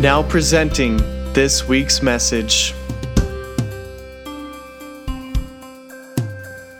Now presenting this week's message.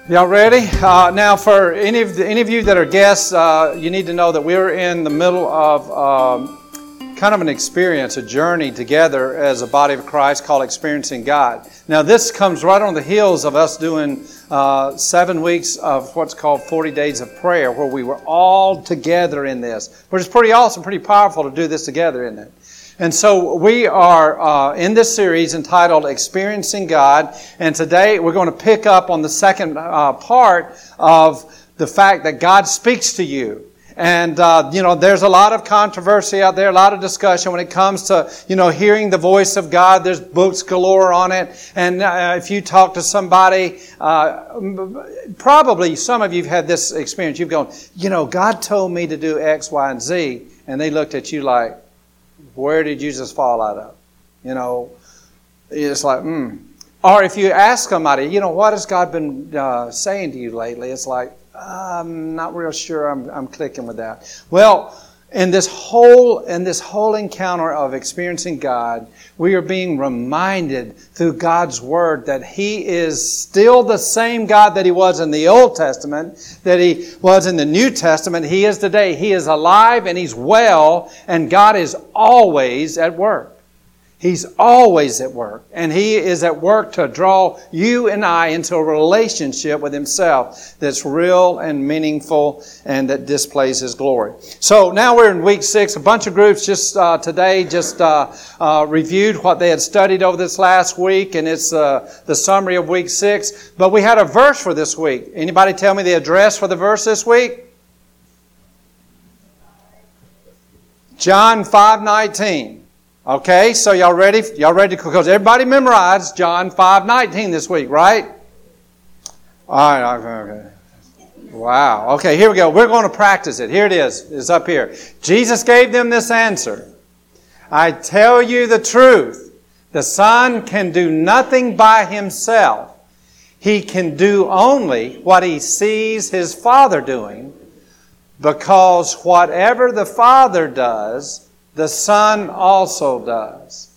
Y'all ready? Uh, now, for any of the, any of you that are guests, uh, you need to know that we're in the middle of um, kind of an experience, a journey together as a body of Christ called Experiencing God. Now, this comes right on the heels of us doing uh, seven weeks of what's called 40 days of prayer, where we were all together in this, which is pretty awesome, pretty powerful to do this together, isn't it? And so we are uh, in this series entitled Experiencing God. And today we're going to pick up on the second uh, part of the fact that God speaks to you. And, uh, you know, there's a lot of controversy out there, a lot of discussion when it comes to, you know, hearing the voice of God. There's books galore on it. And uh, if you talk to somebody, uh, probably some of you have had this experience. You've gone, you know, God told me to do X, Y, and Z. And they looked at you like, where did Jesus fall out of? You know, it's like, hmm. Or if you ask somebody, you know, what has God been uh, saying to you lately? It's like, I'm not real sure I'm, I'm clicking with that. Well, in this whole in this whole encounter of experiencing God, we are being reminded through God's word that he is still the same God that he was in the Old Testament, that he was in the New Testament. He is today. He is alive and he's well, and God is always at work. He's always at work. And He is at work to draw you and I into a relationship with Himself that's real and meaningful and that displays His glory. So now we're in week six. A bunch of groups just uh, today just uh, uh, reviewed what they had studied over this last week, and it's uh, the summary of week six. But we had a verse for this week. Anybody tell me the address for the verse this week? John 5 19. Okay, so y'all ready? Y'all ready? Because everybody memorized John 5 19 this week, right? All right, okay. Wow. Okay, here we go. We're going to practice it. Here it is. It's up here. Jesus gave them this answer I tell you the truth. The Son can do nothing by himself. He can do only what he sees his Father doing, because whatever the Father does, the Son also does.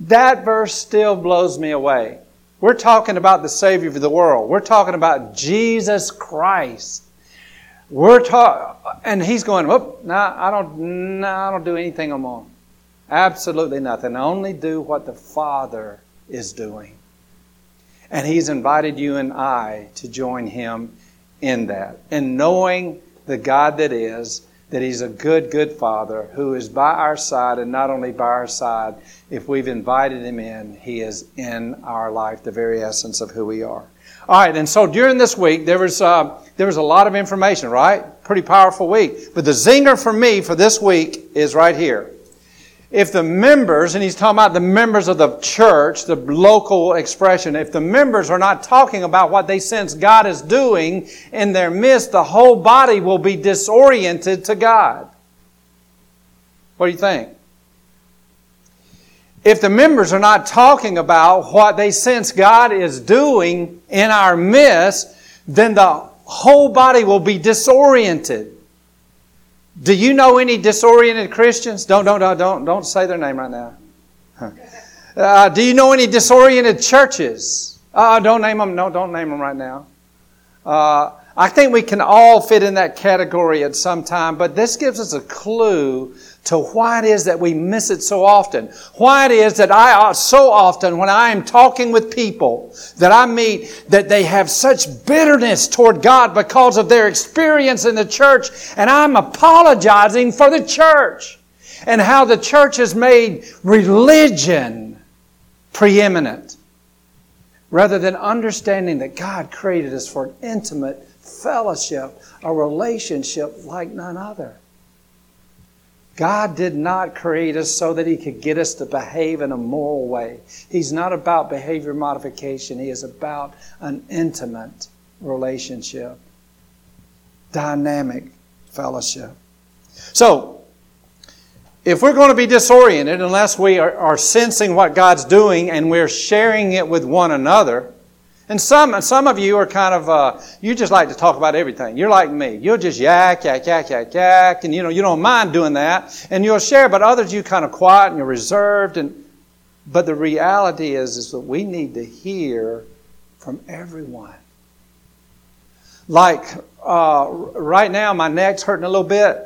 That verse still blows me away. We're talking about the Savior of the world. We're talking about Jesus Christ. We're talking, and he's going, oh, no, I don't, no, I don't do anything own. Absolutely nothing. I only do what the Father is doing. And he's invited you and I to join him in that. And knowing the God that is, that He's a good, good Father who is by our side, and not only by our side, if we've invited Him in, He is in our life, the very essence of who we are. All right, and so during this week, there was, uh, there was a lot of information, right? Pretty powerful week. But the zinger for me for this week is right here if the members, and he's talking about the members of the church, the local expression, if the members are not talking about what they sense God is doing in their midst, the whole body will be disoriented to God. What do you think? If the members are not talking about what they sense God is doing in our midst, then the whole body will be disoriented. Do you know any disoriented Christians? Don't, don't, don't, don't, don't say their name right now. Uh, do you know any disoriented churches? Uh, don't name them. No, don't name them right now. Uh, I think we can all fit in that category at some time, but this gives us a clue to why it is that we miss it so often. Why it is that I so often, when I am talking with people that I meet, that they have such bitterness toward God because of their experience in the church, and I'm apologizing for the church and how the church has made religion preeminent rather than understanding that God created us for an intimate fellowship, a relationship like none other. God did not create us so that He could get us to behave in a moral way. He's not about behavior modification, He is about an intimate relationship, dynamic fellowship. So, if we're going to be disoriented unless we are, are, sensing what God's doing and we're sharing it with one another, and some, some of you are kind of, uh, you just like to talk about everything. You're like me. You'll just yak, yak, yak, yak, yak, and you know, you don't mind doing that, and you'll share, but others you kind of quiet and you're reserved, and, but the reality is, is that we need to hear from everyone. Like, uh, right now, my neck's hurting a little bit.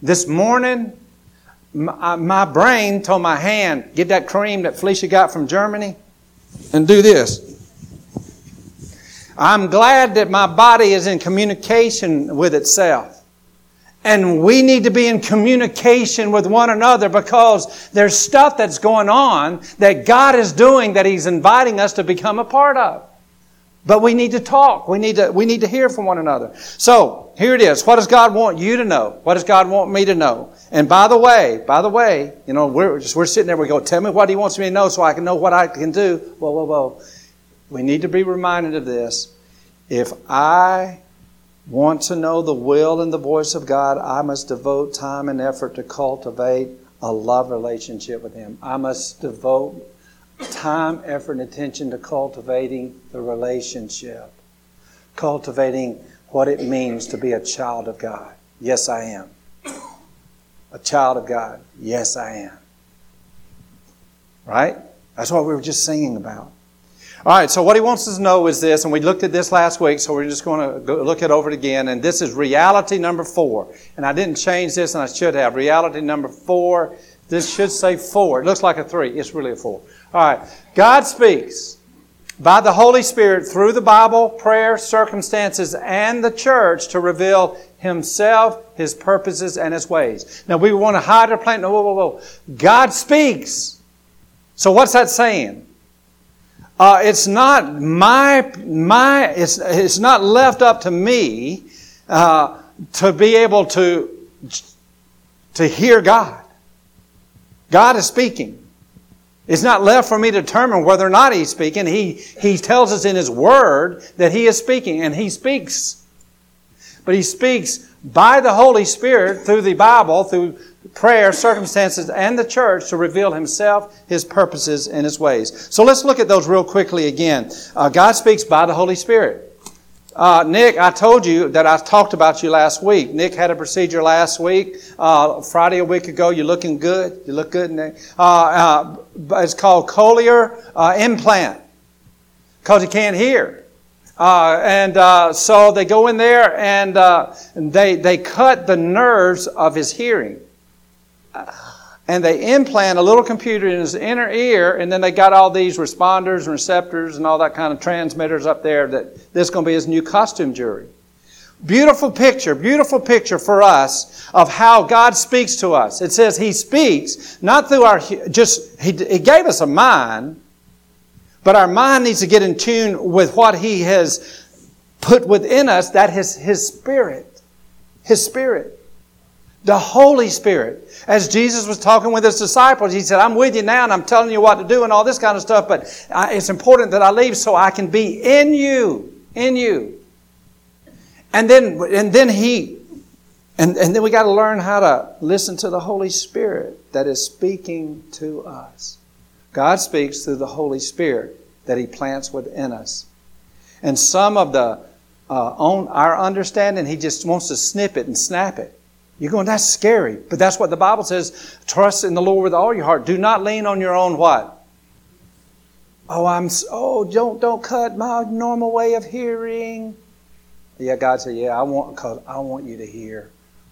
This morning, my, my brain told my hand, get that cream that Felicia got from Germany and do this. I'm glad that my body is in communication with itself. And we need to be in communication with one another because there's stuff that's going on that God is doing that He's inviting us to become a part of. But we need to talk. We need to, we need to hear from one another. So, here it is. What does God want you to know? What does God want me to know? And by the way, by the way, you know, we're just, we're sitting there, we go, tell me what He wants me to know so I can know what I can do. Whoa, whoa, whoa. We need to be reminded of this. If I want to know the will and the voice of God, I must devote time and effort to cultivate a love relationship with Him. I must devote time, effort, and attention to cultivating the relationship, cultivating what it means to be a child of God. Yes, I am. A child of God. Yes, I am. Right? That's what we were just singing about. All right, so what he wants us to know is this, and we looked at this last week, so we're just going to look it over again. And this is reality number four. And I didn't change this, and I should have. Reality number four. This should say four. It looks like a three. It's really a four. All right. God speaks by the Holy Spirit through the Bible, prayer, circumstances, and the church to reveal Himself, His purposes, and His ways. Now, we want to hide our plan. No, whoa, whoa, whoa. God speaks. So, what's that saying? Uh, it's not my my. It's it's not left up to me uh, to be able to to hear God. God is speaking. It's not left for me to determine whether or not he's speaking. He, he tells us in his word that he is speaking, and he speaks. But he speaks by the Holy Spirit through the Bible, through prayer, circumstances, and the church to reveal himself, his purposes, and his ways. So let's look at those real quickly again. Uh, God speaks by the Holy Spirit. Uh, Nick, I told you that I talked about you last week. Nick had a procedure last week, uh, Friday a week ago. You're looking good. You look good, Nick. Uh, uh it's called cochlear uh, implant because he can't hear. Uh, and so they go in there and they, they cut the nerves of his hearing and they implant a little computer in his inner ear, and then they got all these responders and receptors and all that kind of transmitters up there that this is going to be his new costume jury. Beautiful picture, beautiful picture for us of how God speaks to us. It says He speaks not through our, just, He, he gave us a mind, but our mind needs to get in tune with what He has put within us, that is His Spirit. His Spirit. The Holy Spirit. As Jesus was talking with his disciples, he said, I'm with you now and I'm telling you what to do and all this kind of stuff, but it's important that I leave so I can be in you. In you. And then, and then he, and, and then we got to learn how to listen to the Holy Spirit that is speaking to us. God speaks through the Holy Spirit that he plants within us. And some of the, uh, own, our understanding, he just wants to snip it and snap it. You're going, that's scary. But that's what the Bible says. Trust in the Lord with all your heart. Do not lean on your own what? Oh, I'm, oh, don't, don't cut my normal way of hearing. Yeah, God said, yeah, I want, cause I want you to hear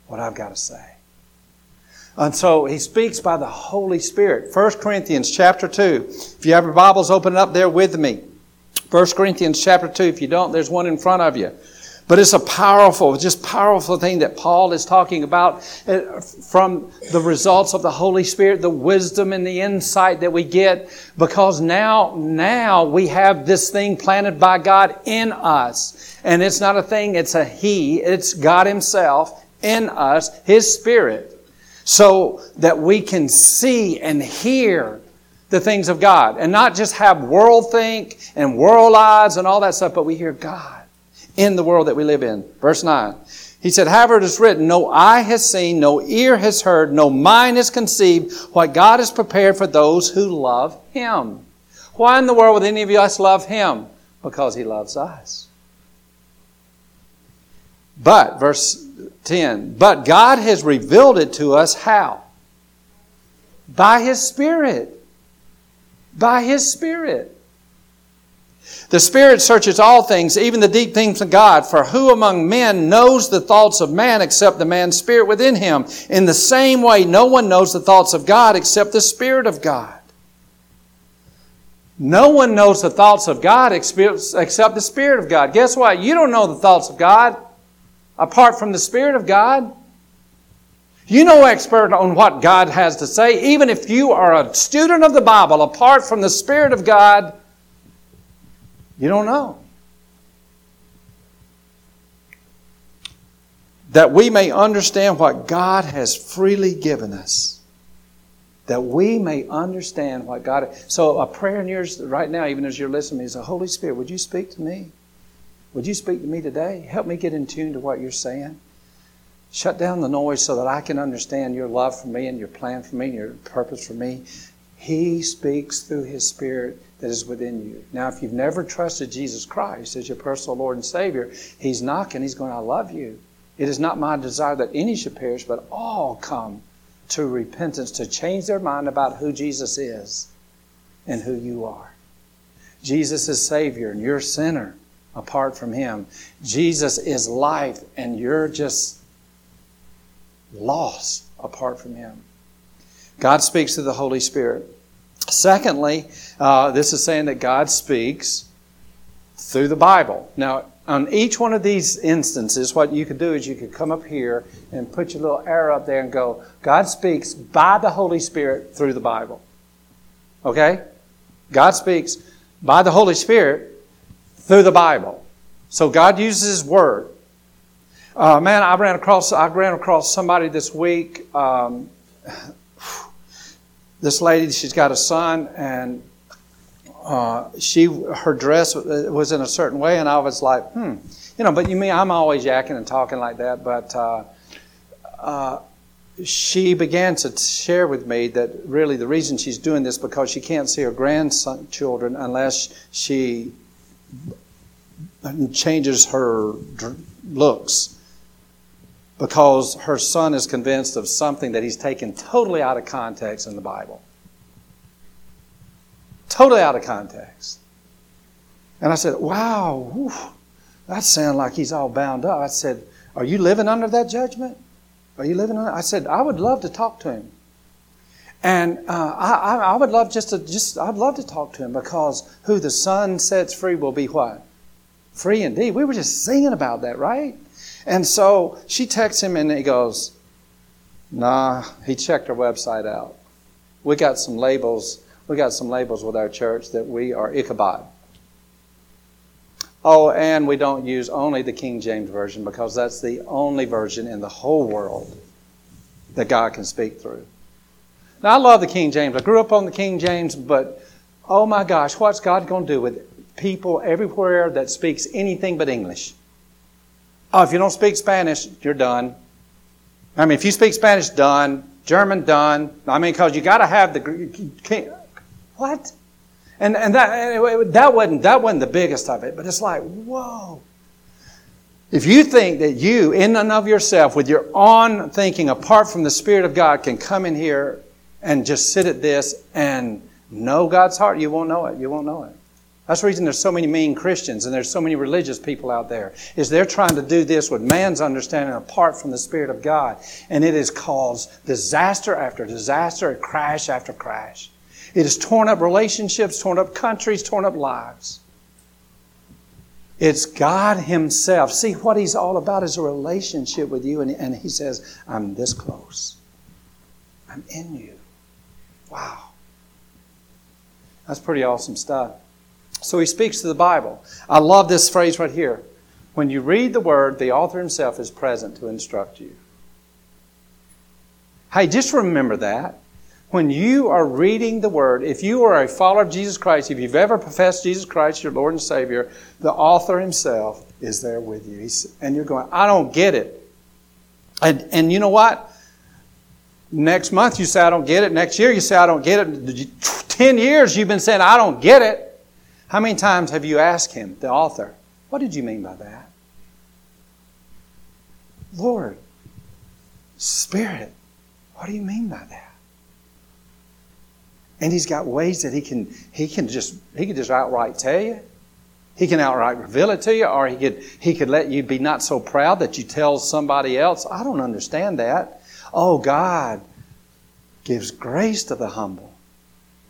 what I've got to say. And so he speaks by the Holy Spirit. 1 Corinthians chapter 2. If you have your Bibles, open up there with me. 1 Corinthians chapter 2. If you don't, there's one in front of you. But it's a powerful, just powerful thing that Paul is talking about uh, from the results of the Holy Spirit, the wisdom and the insight that we get, because now, now we have this thing planted by God in us. And it's not a thing, it's a He, it's God Himself in us, His Spirit, so that we can see and hear the things of God and not just have world think and world eyes and all that stuff, but we hear God in the world that we live in. Verse 9. He said, However, it is written, No eye has seen, no ear has heard, no mind has conceived what God has prepared for those who love Him. Why in the world would any of us love Him? Because He loves us. But, verse 10, but God has revealed it to us how? By His Spirit. By His Spirit. The Spirit searches all things, even the deep things of God. For who among men knows the thoughts of man except the man's spirit within him? In the same way, no one knows the thoughts of God except the Spirit of God. No one knows the thoughts of God except the Spirit of God. Guess what? You don't know the thoughts of God apart from the Spirit of God. You know expert on what God has to say. Even if you are a student of the Bible, apart from the Spirit of God, you don't know. That we may understand what God has freely given us. That we may understand what God. So a prayer in yours right now, even as you're listening, is the Holy Spirit. Would you speak to me? Would you speak to me today? Help me get in tune to what you're saying. Shut down the noise so that I can understand your love for me and your plan for me and your purpose for me. He speaks through His Spirit that is within you. Now, if you've never trusted Jesus Christ as your personal Lord and Savior, He's knocking. He's going, I love you. It is not my desire that any should perish, but all come to repentance to change their mind about who Jesus is and who you are. Jesus is Savior and you're sinner apart from Him. Jesus is life and you're just lost apart from Him. God speaks through the Holy Spirit. Secondly, uh, this is saying that God speaks through the Bible. Now, on each one of these instances, what you could do is you could come up here and put your little arrow up there and go, God speaks by the Holy Spirit through the Bible. Okay? God speaks by the Holy Spirit through the Bible. So God uses His Word. Uh, man, I ran across I ran across somebody this week. Um, this lady, she's got a son, and uh, she her dress was in a certain way, and I was like, hmm, you know. But you mean I'm always yakking and talking like that, but. Uh, uh, she began to share with me that really the reason she's doing this because she can't see her grandchildren unless she changes her looks because her son is convinced of something that he's taken totally out of context in the Bible. Totally out of context. And I said, Wow, whew, that sounds like he's all bound up. I said, Are you living under that judgment? Are you living under I said, I would love to talk to him. And uh, I, I would love just to just I'd love to talk to him because who the Son sets free will be what? Free indeed. We were just singing about that, right? And so she texts him and he goes, Nah, he checked our website out. We got some labels. We got some labels with our church that we are Ichabod. Oh, and we don't use only the King James Version because that's the only version in the whole world that God can speak through. Now, I love the King James. I grew up on the King James, but oh my gosh, what's God going to do with people everywhere that speaks anything but English? Oh, if you don't speak Spanish, you're done. I mean, if you speak Spanish, done. German, done. I mean, because you got to have the. What? And and that that wasn't that wasn't the biggest of it, but it's like whoa. If you think that you, in and of yourself, with your own thinking, apart from the Spirit of God, can come in here and just sit at this and know God's heart, you won't know it. You won't know it. That's the reason there's so many mean Christians and there's so many religious people out there. Is they're trying to do this with man's understanding apart from the Spirit of God. And it has caused disaster after disaster, crash after crash. It has torn up relationships, torn up countries, torn up lives. It's God Himself. See, what He's all about is a relationship with you, and, and He says, I'm this close. I'm in you. Wow. That's pretty awesome stuff. So He speaks to the Bible. I love this phrase right here. When you read the Word, the author Himself is present to instruct you. Hey, just remember that. When you are reading the Word, if you are a follower of Jesus Christ, if you've ever professed Jesus Christ, your Lord and Savior, the author himself is there with you. He's, and you're going, I don't get it. And, and you know what? Next month you say, I don't get it. Next year you say, I don't get it. Ten years you've been saying, I don't get it. How many times have you asked him, the author, what did you mean by that? Lord, Spirit, what do you mean by that? And he's got ways that he can he can just he can just outright tell you. He can outright reveal it to you, or he could he could let you be not so proud that you tell somebody else. I don't understand that. Oh, God gives grace to the humble.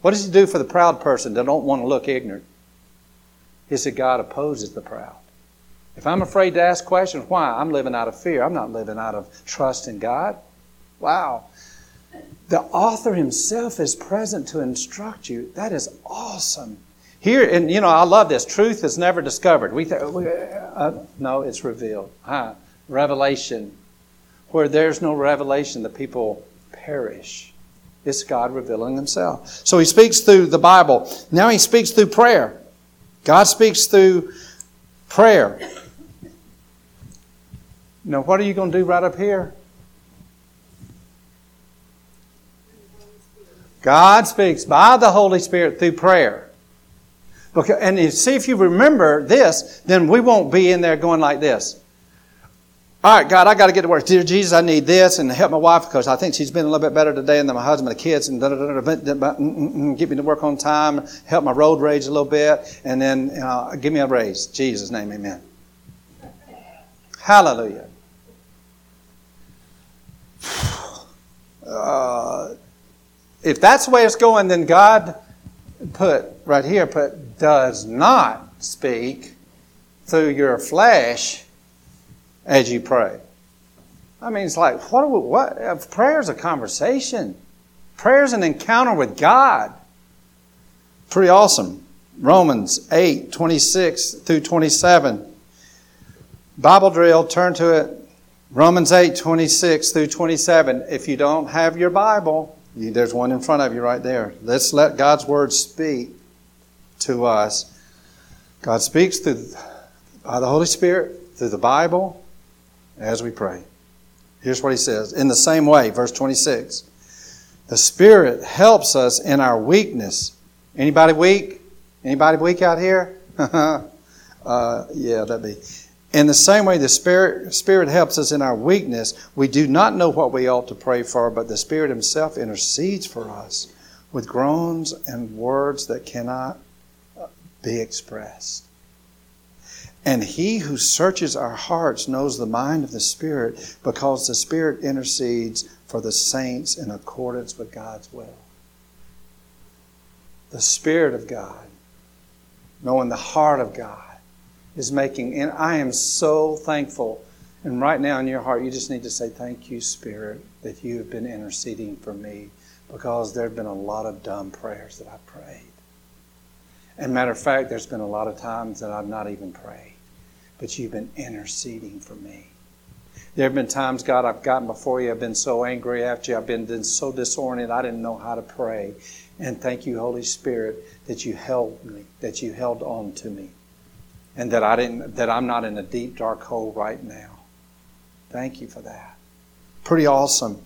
What does he do for the proud person that don't want to look ignorant? He said God opposes the proud. If I'm afraid to ask questions, why? I'm living out of fear. I'm not living out of trust in God. Wow. The author himself is present to instruct you. That is awesome. Here, and you know, I love this. Truth is never discovered. We th- uh, no, it's revealed. Huh? Revelation. Where there's no revelation, the people perish. It's God revealing Himself. So He speaks through the Bible. Now He speaks through prayer. God speaks through prayer. Now, what are you going to do right up here? God speaks by the Holy Spirit through prayer. Okay, and see, if you remember this, then we won't be in there going like this. All right, God, I got to get to work. Dear Jesus, I need this and help my wife because I think she's been a little bit better today than my husband and the kids and da, da, da, da, mm, mm, mm, get me to work on time, help my road rage a little bit, and then know, give me a raise. Jesus' name, amen. Hallelujah. Uh, if that's the way it's going, then God put right here, put does not speak through your flesh as you pray. I mean, it's like, what, we, what? Prayer is a conversation. Prayer is an encounter with God. Pretty awesome. Romans 8, 26 through 27. Bible drill, turn to it. Romans 8, 26 through 27. If you don't have your Bible, you, there's one in front of you right there. Let's let God's word speak to us. God speaks through by the Holy Spirit through the Bible as we pray. Here's what he says. In the same way, verse 26. The Spirit helps us in our weakness. Anybody weak? Anybody weak out here? uh, yeah, that'd be. In the same way, the Spirit, Spirit helps us in our weakness. We do not know what we ought to pray for, but the Spirit Himself intercedes for us with groans and words that cannot be expressed. And He who searches our hearts knows the mind of the Spirit because the Spirit intercedes for the saints in accordance with God's will. The Spirit of God, knowing the heart of God is making. And I am so thankful. And right now in your heart, you just need to say, Thank you, Spirit, that you have been interceding for me because there have been a lot of dumb prayers that I've prayed. And matter of fact, there's been a lot of times that I've not even prayed, but you've been interceding for me. There have been times, God, I've gotten before you. I've been so angry after you. I've been, so disoriented. I didn't know how to pray. And thank you, Holy Spirit, that you held me, that you held on to me and that I didn't that I'm not in a deep dark hole right now. Thank you for that. Pretty awesome.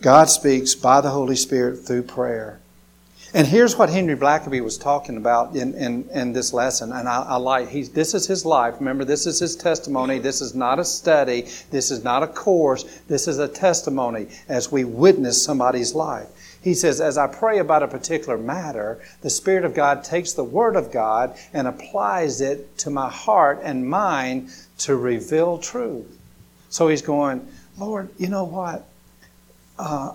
God speaks by the Holy Spirit through prayer. And here's what Henry Blackaby was talking about in, in, in this lesson. And I, I like, he's, this is his life. Remember, this is his testimony. This is not a study. This is not a course. This is a testimony as we witness somebody's life. He says, as I pray about a particular matter, the Spirit of God takes the Word of God and applies it to my heart and mind to reveal truth. So he's going, Lord, you know what? Uh,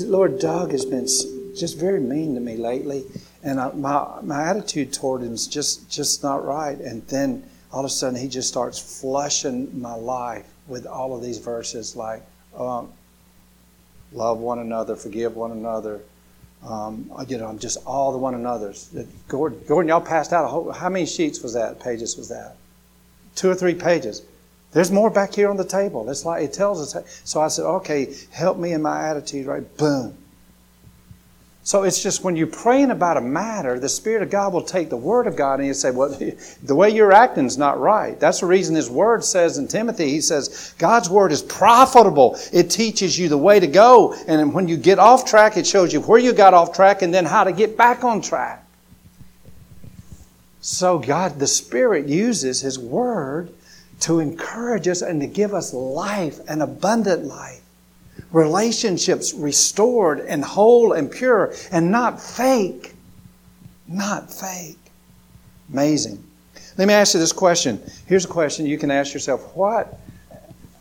Lord Doug has been just very mean to me lately, and I, my my attitude toward him is just just not right. And then all of a sudden, he just starts flushing my life with all of these verses like, um, love one another, forgive one another. Um, you know, just all the one another's. Gordon, Gordon, y'all passed out. Whole, how many sheets was that? Pages was that? Two or three pages. There's more back here on the table. It's like it tells us. So I said, okay, help me in my attitude, right? Boom. So it's just when you're praying about a matter, the Spirit of God will take the Word of God and you say, well, the way you're acting is not right. That's the reason His Word says in Timothy, He says, God's Word is profitable. It teaches you the way to go. And when you get off track, it shows you where you got off track and then how to get back on track. So God, the Spirit uses His Word to encourage us and to give us life, an abundant life. Relationships restored and whole and pure and not fake. Not fake. Amazing. Let me ask you this question. Here's a question you can ask yourself What,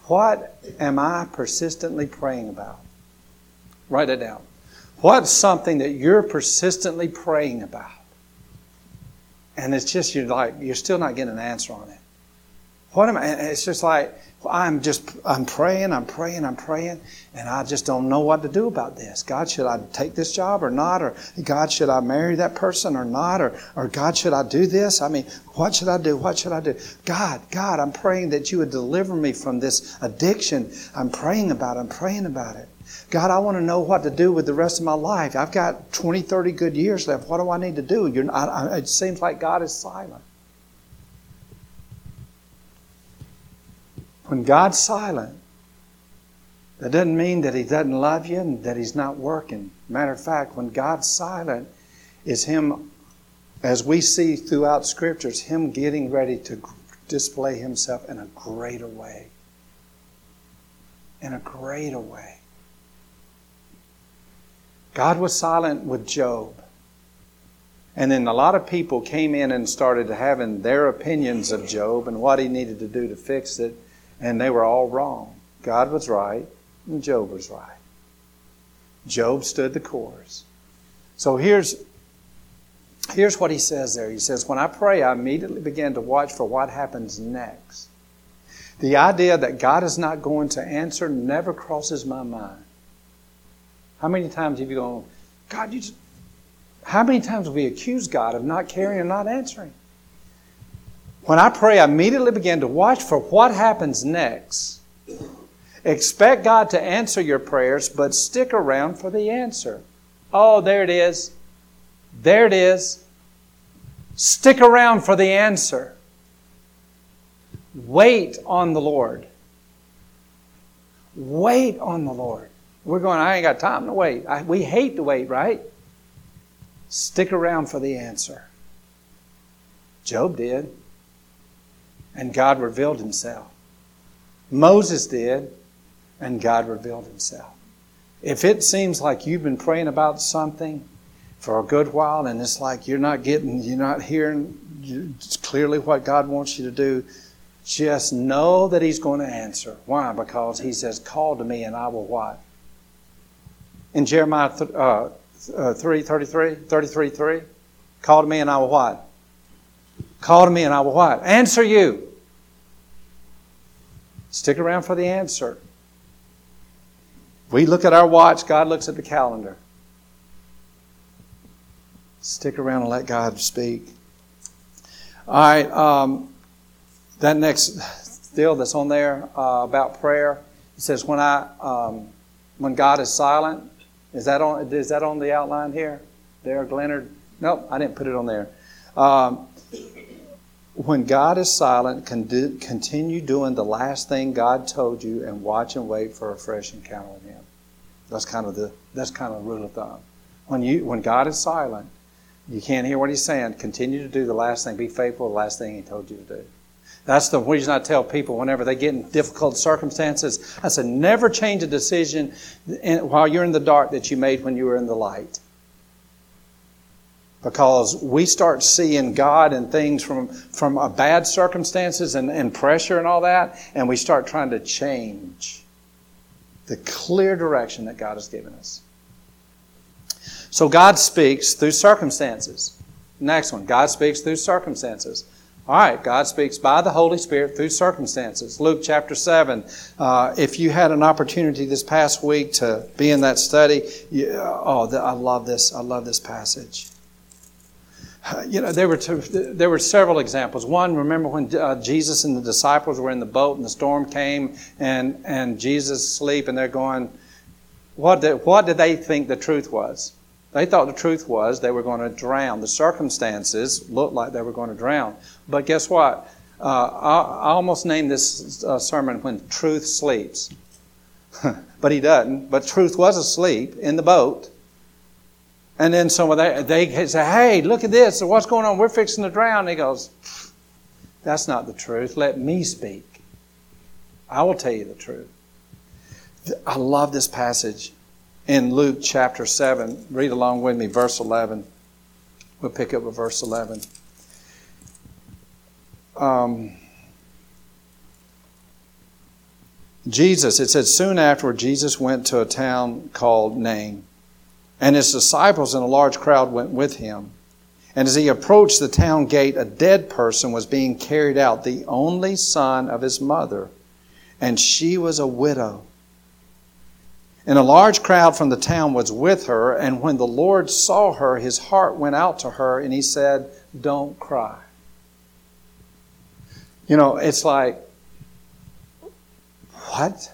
what am I persistently praying about? Write it down. What's something that you're persistently praying about? And it's just you're like you're still not getting an answer on it. What am I? It's just like I'm just, I'm praying, I'm praying, I'm praying, and I just don't know what to do about this. God, should I take this job or not? Or God, should I marry that person or not? Or, or God, should I do this? I mean, what should I do? What should I do? God, God, I'm praying that you would deliver me from this addiction. I'm praying about it. I'm praying about it. God, I want to know what to do with the rest of my life. I've got 20, 30 good years left. What do I need to do? I, I, it seems like God is silent. When God's silent, that doesn't mean that He doesn't love you and that He's not working. Matter of fact, when God's silent, is Him, as we see throughout Scriptures, Him getting ready to display Himself in a greater way. In a greater way. God was silent with Job. And then a lot of people came in and started having their opinions of Job and what he needed to do to fix it and they were all wrong. God was right, and Job was right. Job stood the course. So here's, here's what he says there. He says, When I pray, I immediately begin to watch for what happens next. The idea that God is not going to answer never crosses my mind. How many times have you gone, God, you just, how many times have we accused God of not caring and not answering? When I pray, I immediately begin to watch for what happens next. Expect God to answer your prayers, but stick around for the answer. Oh, there it is. There it is. Stick around for the answer. Wait on the Lord. Wait on the Lord. We're going, I ain't got time to wait. I, we hate to wait, right? Stick around for the answer. Job did and God revealed himself. Moses did, and God revealed himself. If it seems like you've been praying about something for a good while and it's like you're not getting, you're not hearing clearly what God wants you to do, just know that He's going to answer. Why? Because He says, Call to me and I will what? In Jeremiah uh, uh, 3 33, 33 3, call to me and I will what? Call to me and I will what? Answer you. Stick around for the answer. We look at our watch, God looks at the calendar. Stick around and let God speak. All right, um, that next deal that's on there uh, about prayer, it says, "When I, um, when God is silent." Is that on? Is that on the outline here? There, Leonard. Nope, I didn't put it on there. Um, when God is silent, continue doing the last thing God told you and watch and wait for a fresh encounter with Him. That's kind of the that's kind of the rule of thumb. When you when God is silent, you can't hear what He's saying. Continue to do the last thing. Be faithful to the last thing He told you to do. That's the reason I tell people whenever they get in difficult circumstances, I said, never change a decision while you're in the dark that you made when you were in the light because we start seeing God and things from, from a bad circumstances and, and pressure and all that, and we start trying to change the clear direction that God has given us. So God speaks through circumstances. Next one God speaks through circumstances. All right, God speaks by the Holy Spirit through circumstances. Luke chapter 7. Uh, if you had an opportunity this past week to be in that study, you, oh, I love this. I love this passage. You know, there were, two, there were several examples. One, remember when uh, Jesus and the disciples were in the boat and the storm came and, and Jesus asleep and they're going, what did, what did they think the truth was? They thought the truth was they were going to drown. The circumstances looked like they were going to drown. But guess what? Uh, I, I, almost named this uh, sermon When Truth Sleeps. but he doesn't. But truth was asleep in the boat. And then someone they, they say, Hey, look at this. What's going on? We're fixing to drown. He goes, That's not the truth. Let me speak. I will tell you the truth. I love this passage in Luke chapter 7. Read along with me, verse 11. We'll pick up with verse 11. Um, Jesus, it said, soon afterward, Jesus went to a town called Nain, and his disciples and a large crowd went with him. And as he approached the town gate, a dead person was being carried out, the only son of his mother, and she was a widow. And a large crowd from the town was with her, and when the Lord saw her, his heart went out to her, and he said, Don't cry. You know, it's like, what?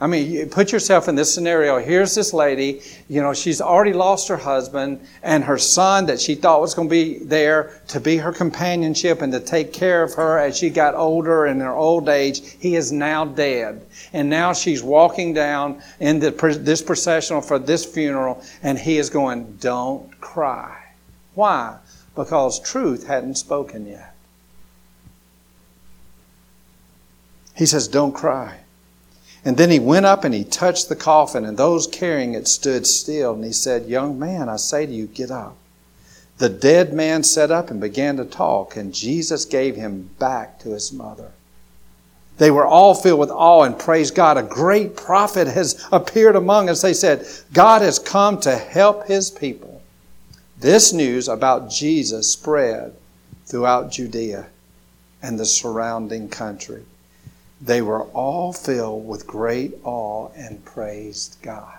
I mean, put yourself in this scenario. Here's this lady, you know, she's already lost her husband and her son that she thought was going to be there to be her companionship and to take care of her as she got older in her old age. He is now dead. And now she's walking down in the, this processional for this funeral and he is going, don't cry. Why? Because truth hadn't spoken yet. He says, don't cry. And then he went up and he touched the coffin, and those carrying it stood still. And he said, Young man, I say to you, get up. The dead man sat up and began to talk, and Jesus gave him back to his mother. They were all filled with awe and praised God. A great prophet has appeared among us. They said, God has come to help his people. This news about Jesus spread throughout Judea and the surrounding country. They were all filled with great awe and praised God.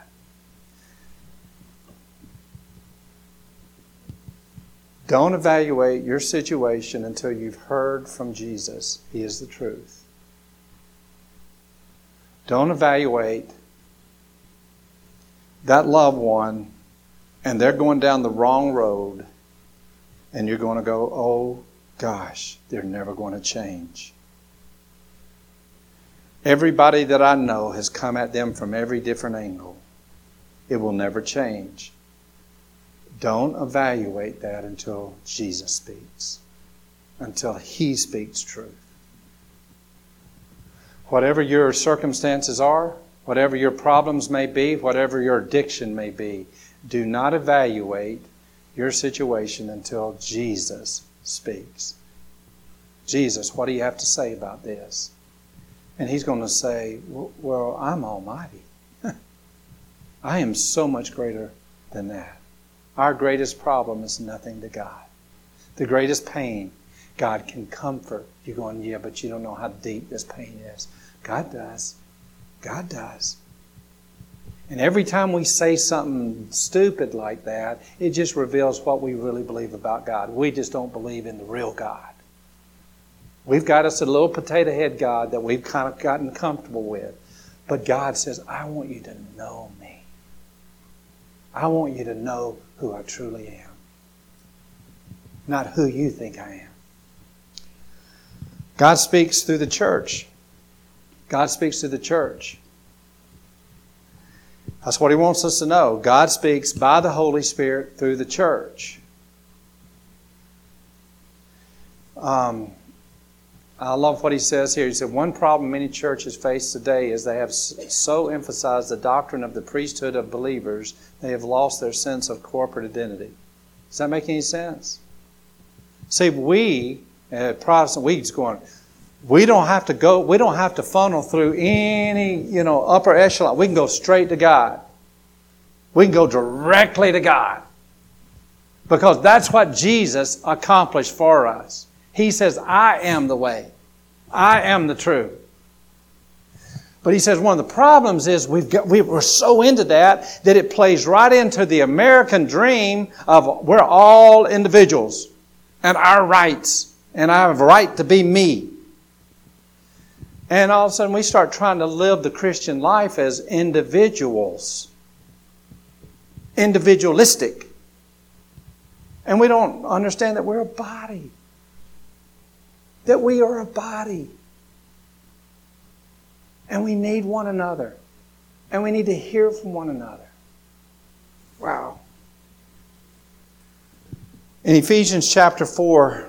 Don't evaluate your situation until you've heard from Jesus. He is the truth. Don't evaluate that loved one and they're going down the wrong road and you're going to go, oh gosh, they're never going to change. Everybody that I know has come at them from every different angle. It will never change. Don't evaluate that until Jesus speaks, until He speaks truth. Whatever your circumstances are, whatever your problems may be, whatever your addiction may be, do not evaluate your situation until Jesus speaks. Jesus, what do you have to say about this? And he's going to say, Well, I'm Almighty. I am so much greater than that. Our greatest problem is nothing to God. The greatest pain, God can comfort. You're going, Yeah, but you don't know how deep this pain is. God does. God does. And every time we say something stupid like that, it just reveals what we really believe about God. We just don't believe in the real God. We've got us a little potato head God that we've kind of gotten comfortable with. But God says, I want you to know me. I want you to know who I truly am, not who you think I am. God speaks through the church. God speaks through the church. That's what He wants us to know. God speaks by the Holy Spirit through the church. Um, I love what he says here. He said, One problem many churches face today is they have so emphasized the doctrine of the priesthood of believers, they have lost their sense of corporate identity. Does that make any sense? See, we, uh, Protestant, we just going, we don't have to go, we don't have to funnel through any, you know, upper echelon. We can go straight to God. We can go directly to God. Because that's what Jesus accomplished for us. He says, I am the way. I am the truth. But he says one of the problems is we've got, we, we're so into that that it plays right into the American dream of we're all individuals and our rights and I have a right to be me. And all of a sudden we start trying to live the Christian life as individuals, individualistic. And we don't understand that we're a body, that we are a body. And we need one another. And we need to hear from one another. Wow. In Ephesians chapter 4,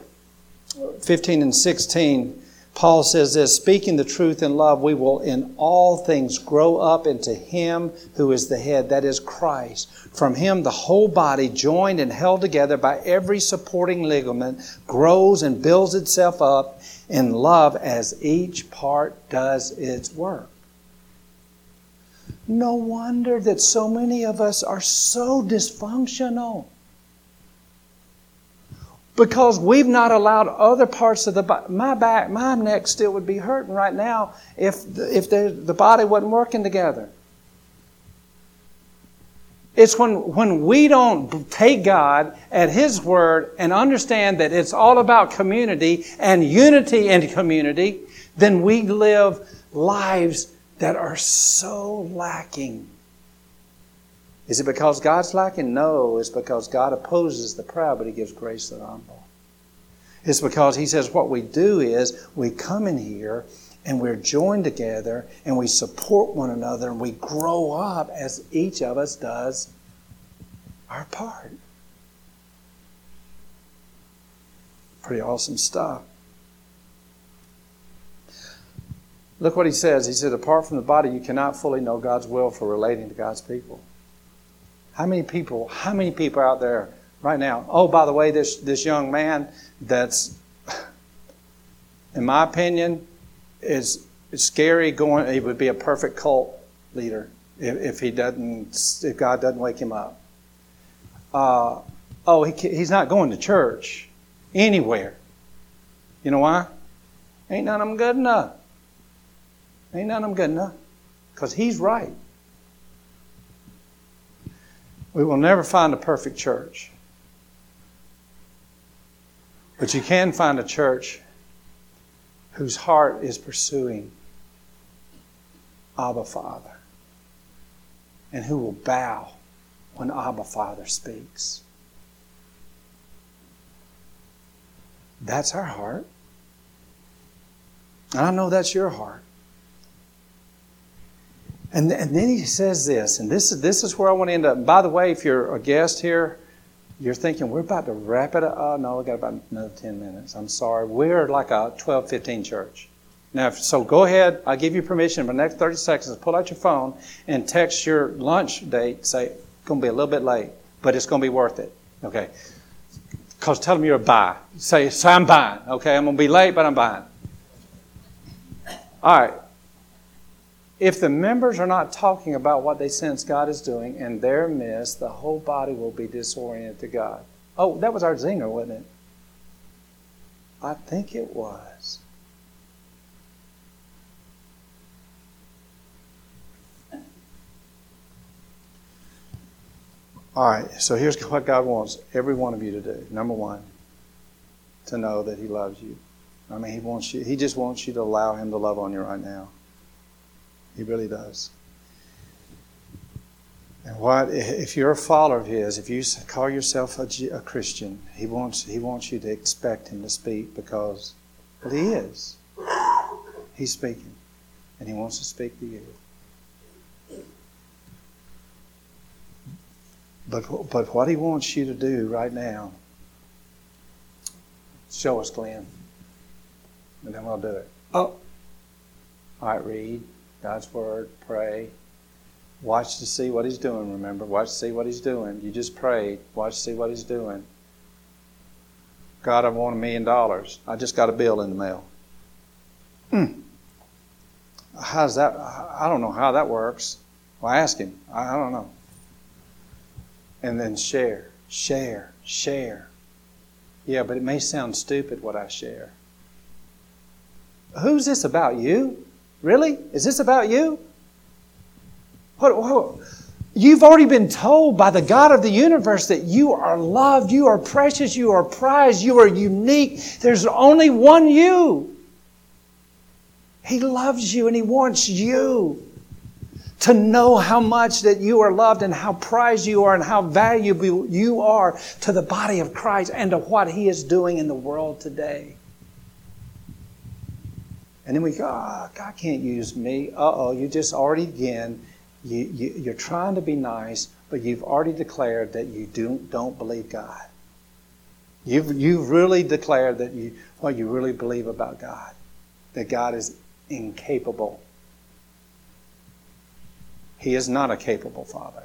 15 and 16, Paul says this Speaking the truth in love, we will in all things grow up into Him who is the head, that is Christ. From Him, the whole body, joined and held together by every supporting ligament, grows and builds itself up in love as each part does its work. No wonder that so many of us are so dysfunctional. Because we've not allowed other parts of the body. My back, my neck still would be hurting right now if, if the, the body wasn't working together. It's when, when we don't take God at His word and understand that it's all about community and unity in community, then we live lives that are so lacking. Is it because God's lacking? No, it's because God opposes the proud, but He gives grace to the humble. It's because He says what we do is we come in here and we're joined together and we support one another and we grow up as each of us does our part. Pretty awesome stuff. Look what he says. He said, apart from the body, you cannot fully know God's will for relating to God's people. How many people, how many people out there right now? Oh, by the way, this, this young man that's, in my opinion, is scary going, he would be a perfect cult leader if, if he doesn't, if God doesn't wake him up. Uh, oh, he, he's not going to church anywhere. You know why? Ain't none of them good enough. Ain't none of them good enough. Because he's right. We will never find a perfect church. But you can find a church whose heart is pursuing Abba Father and who will bow when Abba Father speaks. That's our heart. And I know that's your heart. And, and then he says this, and this is, this is where I want to end up. And by the way, if you're a guest here, you're thinking, we're about to wrap it up. Oh, no, we've got about another 10 minutes. I'm sorry. We're like a 12, 15 church. Now, so go ahead. I'll give you permission for the next 30 seconds. To pull out your phone and text your lunch date. Say, it's going to be a little bit late, but it's going to be worth it. Okay. Because tell them you're a buy. Say, so I'm buying. Okay, I'm going to be late, but I'm buying. All right. If the members are not talking about what they sense God is doing in their midst, the whole body will be disoriented to God. Oh, that was our zinger, wasn't it? I think it was. All right, so here's what God wants every one of you to do. Number one, to know that He loves you. I mean, He wants you. He just wants you to allow Him to love on you right now. He really does. And what if you're a follower of His? If you call yourself a, a Christian, He wants He wants you to expect Him to speak because, well, He is. He's speaking, and He wants to speak to you. But but what He wants you to do right now, show us, Glenn, and then we'll do it. Oh, all right, read. God's Word, pray. Watch to see what He's doing, remember. Watch to see what He's doing. You just prayed. Watch to see what He's doing. God, I want a million dollars. I just got a bill in the mail. Hmm. How's that? I don't know how that works. Well, ask Him. I don't know. and then share, share, share. Yeah, but it may sound stupid what I share. Who's this about? You? Really? Is this about you? What, what, You've already been told by the God of the universe that you are loved, you are precious, you are prized, you are unique. There's only one you. He loves you and He wants you to know how much that you are loved and how prized you are and how valuable you are to the body of Christ and to what He is doing in the world today. And then we go, oh, God can't use me. Uh oh, you just already again, you, you, you're trying to be nice, but you've already declared that you don't, don't believe God. You've, you've really declared that you, what you really believe about God, that God is incapable he is not a capable father.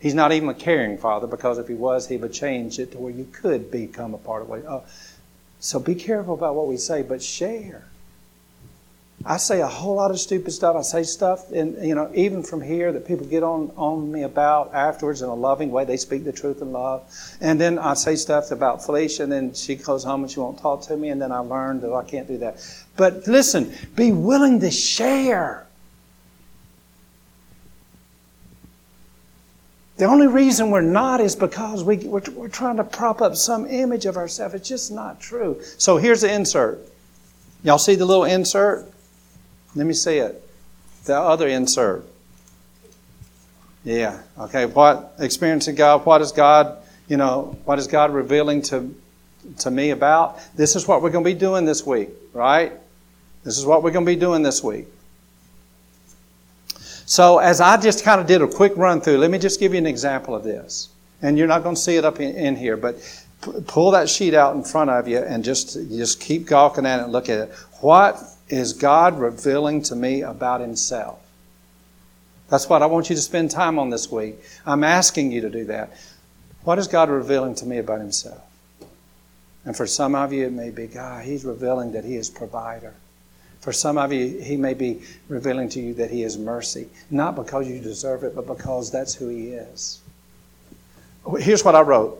He's not even a caring father because if he was, he would change it to where you could become a part of what. Oh, so be careful about what we say, but share. I say a whole lot of stupid stuff. I say stuff, and you know, even from here that people get on on me about afterwards in a loving way. They speak the truth in love, and then I say stuff about Felicia, and then she goes home and she won't talk to me, and then I learned that I can't do that. But listen, be willing to share. The only reason we're not is because we, we're, we're trying to prop up some image of ourselves. It's just not true. So here's the insert. Y'all see the little insert? Let me see it. The other insert. Yeah. Okay. What experience experiencing God? What is God? You know, what is God revealing to to me about? This is what we're going to be doing this week, right? This is what we're going to be doing this week. So, as I just kind of did a quick run through, let me just give you an example of this. And you're not going to see it up in, in here, but p- pull that sheet out in front of you and just, just keep gawking at it and look at it. What is God revealing to me about Himself? That's what I want you to spend time on this week. I'm asking you to do that. What is God revealing to me about Himself? And for some of you, it may be God, He's revealing that He is provider. For some of you, He may be revealing to you that He is mercy, not because you deserve it, but because that's who He is. Here's what I wrote,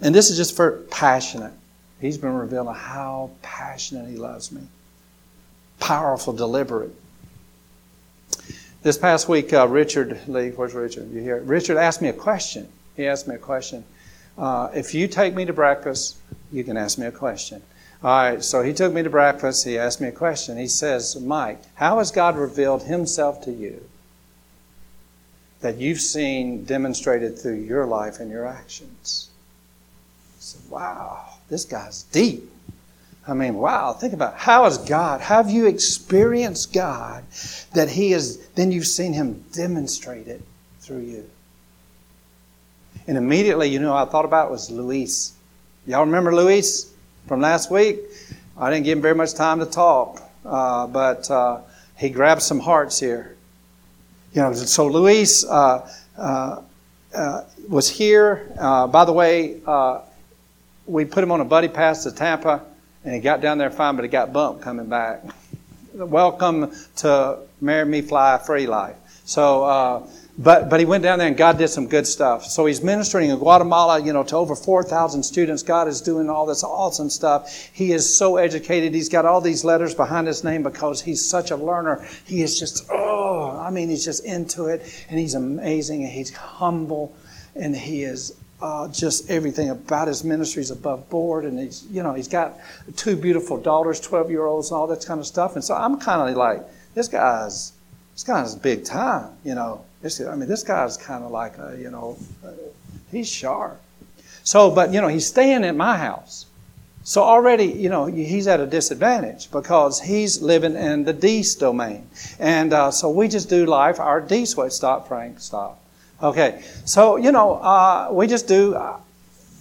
and this is just for passionate. He's been revealing how passionate He loves me. Powerful, deliberate. This past week, uh, Richard Lee, where's Richard? You hear? Richard asked me a question. He asked me a question. Uh, if you take me to breakfast, you can ask me a question. All right, so he took me to breakfast. He asked me a question. He says, Mike, how has God revealed himself to you that you've seen demonstrated through your life and your actions? I said, wow, this guy's deep. I mean, wow, think about it. how is God, have you experienced God that He is, then you've seen Him demonstrate it through you? And immediately, you know, I thought about was Luis. Y'all remember Luis? from last week. I didn't give him very much time to talk, uh, but uh, he grabbed some hearts here. You know, so Luis uh, uh, uh was here. Uh, by the way, we put him on a buddy pass to Tampa, and he got down there fine, but he got bumped coming back. Welcome to Marry Me Fly Free Life. So uh, but, but he went down there and God did some good stuff. So he's ministering in Guatemala, you know, to over 4,000 students. God is doing all this awesome stuff. He is so educated. He's got all these letters behind his name because he's such a learner. He is just, oh, I mean, he's just into it and he's amazing and he's humble and he is uh, just everything about his ministry is above board, and he's you know he's got two beautiful daughters, twelve year olds, and all that kind of stuff. And so I'm kind of like this guy's this guy's big time, you know. This, I mean, this guy's kind of like, a, you know, uh, he's sharp. So, but, you know, he's staying at my house. So already, you know, he's at a disadvantage because he's living in the Deese domain. And uh, so we just do life our Deese way. Stop, Frank, stop. Okay, so, you know, uh, we just do uh,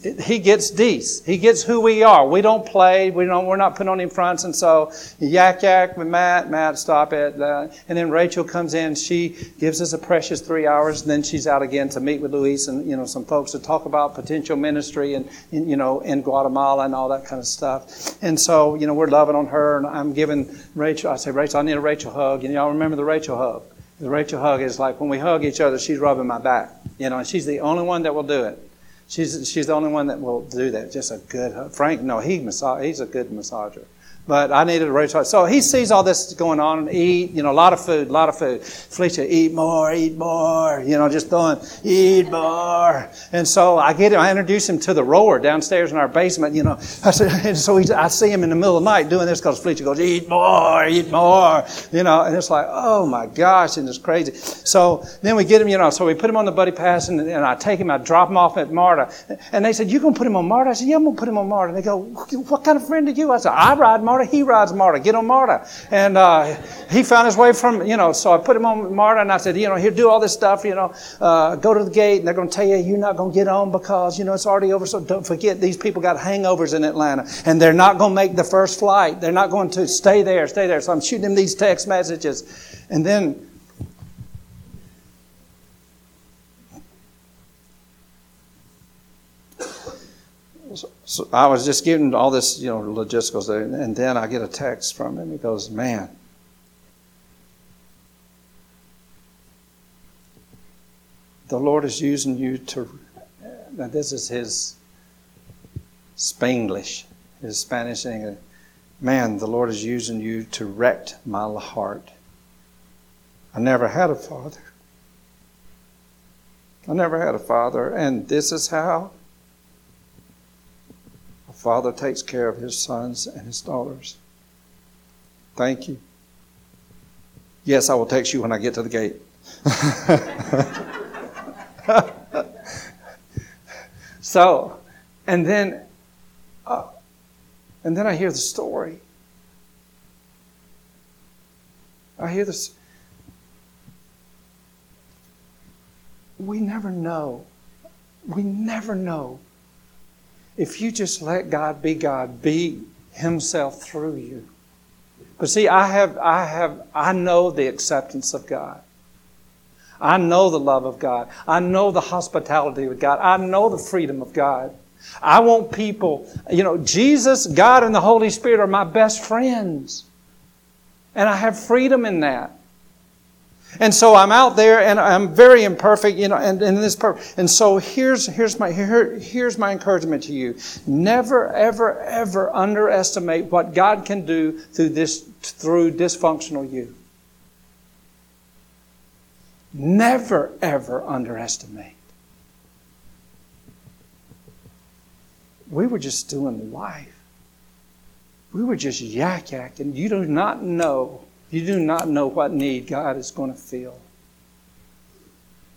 he gets Deese. He gets who we are. We don't play. We don't, we're not putting on him fronts. And so yak yak with Matt. Matt, stop it. Uh, and then Rachel comes in. She gives us a precious three hours. And then she's out again to meet with Luis and, you know, some folks to talk about potential ministry and, you know, in Guatemala and all that kind of stuff. And so, you know, we're loving on her. And I'm giving Rachel, I say, Rachel, I need a Rachel hug. And y'all remember the Rachel hug. The Rachel hug is like when we hug each other, she's rubbing my back. You know, and she's the only one that will do it. She's, she's the only one that will do that. Just a good, hug. Frank, no, he massage, he's a good massager. But I needed a raise. So he sees all this going on and eat, you know, a lot of food, a lot of food. Felicia, eat more, eat more, you know, just throwing, eat more. And so I get him, I introduce him to the rower downstairs in our basement, you know. I said, and so he, I see him in the middle of the night doing this because Felicia goes, eat more, eat more, you know, and it's like, oh my gosh, and it's crazy. So then we get him, you know, so we put him on the buddy pass and, and I take him, I drop him off at MARTA. And they said, you going to put him on MARTA? I said, yeah, I'm going to put him on MARTA. And they go, what kind of friend are you? I said, I ride MARTA. He rides MARTA. Get on MARTA. And uh, he found his way from, you know, so I put him on MARTA and I said, you know, here, do all this stuff, you know, uh, go to the gate and they're going to tell you you're not going to get on because, you know, it's already over. So don't forget, these people got hangovers in Atlanta and they're not going to make the first flight. They're not going to stay there, stay there. So I'm shooting him these text messages. And then So I was just giving all this, you know, logisticals, and then I get a text from him. He goes, "Man, the Lord is using you to." Now this is his Spanglish, his Spanish English. Man, the Lord is using you to wreck my heart. I never had a father. I never had a father, and this is how Father takes care of his sons and his daughters. Thank you. Yes, I will text you when I get to the gate. so, and then, uh, and then I hear the story. I hear this. We never know. We never know if you just let God be God, be Himself through you. But see, I have, I have, I know the acceptance of God. I know the love of God. I know the hospitality of God. I know the freedom of God. I want people, you know, Jesus, God, and the Holy Spirit are my best friends. And I have freedom in that. And so I'm out there and I'm very imperfect, you know, and, and this per- and so here's here's my here, here's my encouragement to you. Never, ever, ever underestimate what God can do through this through dysfunctional you. Never, ever underestimate. We were just doing life. We were just yak yakking. You do not know you do not know what need God is going to fill.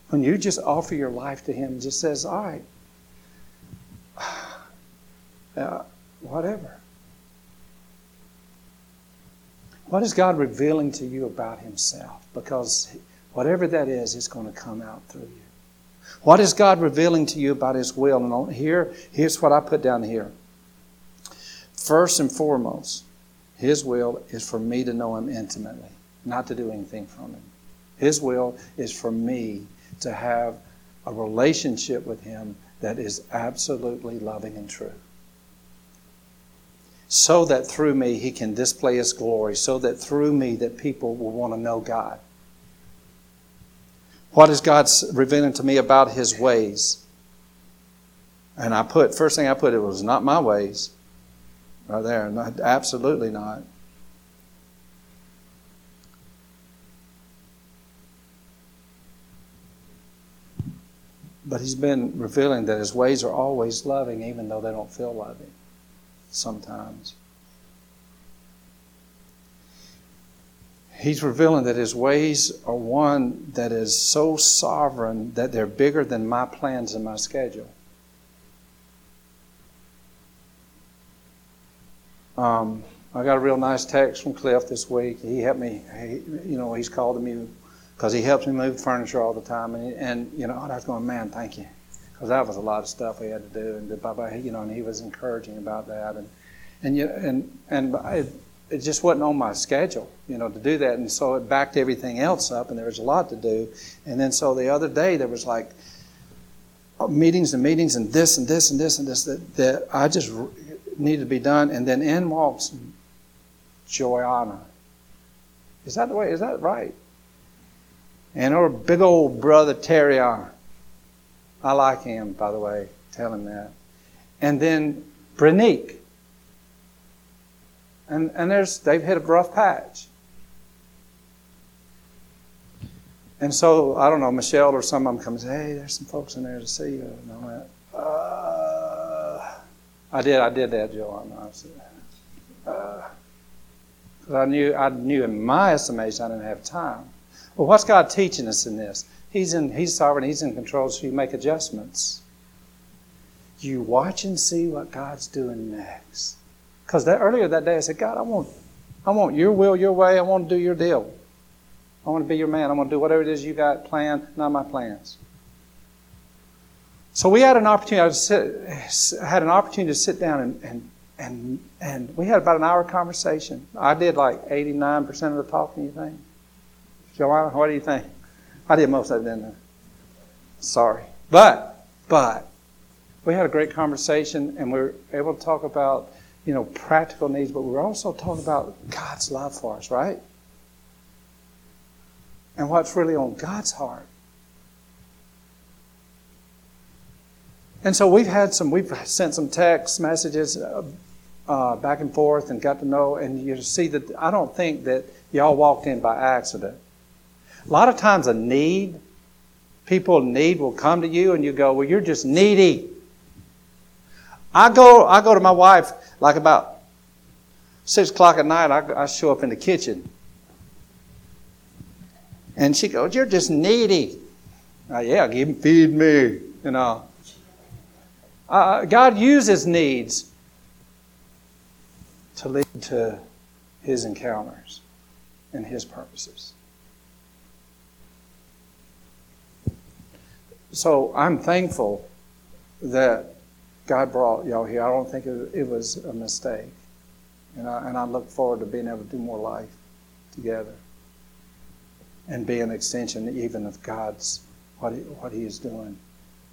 When you just offer your life to Him, just says, all right, uh, whatever. What is God revealing to you about Himself? Because whatever that is, it's going to come out through you. What is God revealing to you about His will? And here, here's what I put down here. First and foremost, his will is for me to know Him intimately, not to do anything from Him. His will is for me to have a relationship with Him that is absolutely loving and true. So that through me He can display His glory, so that through me that people will want to know God. What is God revealing to me about His ways? And I put, first thing I put, it was not my ways. Right there. Absolutely not. But he's been revealing that his ways are always loving, even though they don't feel loving sometimes. He's revealing that his ways are one that is so sovereign that they're bigger than my plans and my schedule. Um, I got a real nice text from Cliff this week. He helped me. He, you know, he's called me because he helps me move furniture all the time. And, and you know, I was going, man, thank you, because that was a lot of stuff we had to do. And Baba, you know, and he was encouraging about that. And and you and and it, it just wasn't on my schedule, you know, to do that. And so it backed everything else up, and there was a lot to do. And then so the other day there was like meetings and meetings and this and this and this and this that, that I just needed to be done. And then in walks Joanna. Is that the way? Is that right? And her big old brother Terry I like him, by the way. Tell him that. And then Brenique. And, and there's, they've hit a rough patch. And so, I don't know, Michelle or some of them come and say, hey, there's some folks in there to see you. And I went, uh, I did, I did that, Joe. I uh, I knew, I knew in my estimation I didn't have time. Well, what's God teaching us in this? He's in, He's sovereign. He's in control. So you make adjustments. You watch and see what God's doing next. Because that earlier that day I said, God, I want, I want your will, your way. I want to do your deal. I want to be your man. I want to do whatever it is you got planned, not my plans. So we had an opportunity. I sit, had an opportunity to sit down and, and and and we had about an hour conversation. I did like eighty nine percent of the talking. You think, Joanna? What do you think? I did most of it, didn't I? Sorry, but but we had a great conversation, and we were able to talk about you know practical needs, but we were also talking about God's love for us, right? and what's really on God's heart. And so we've had some, we've sent some text messages uh, uh, back and forth and got to know, and you see that I don't think that y'all walked in by accident. A lot of times, a need, people need will come to you, and you go, "Well, you're just needy." I go, I go to my wife like about six o'clock at night. I, I show up in the kitchen, and she goes, You're just needy. Uh, yeah, give, feed me, you know. Uh, God uses needs to lead to his encounters and his purposes. So I'm thankful that God brought y'all here. I don't think it, was a mistake. And I, and I look forward to being able to do more life together and be an extension even of God's, what He, what he is doing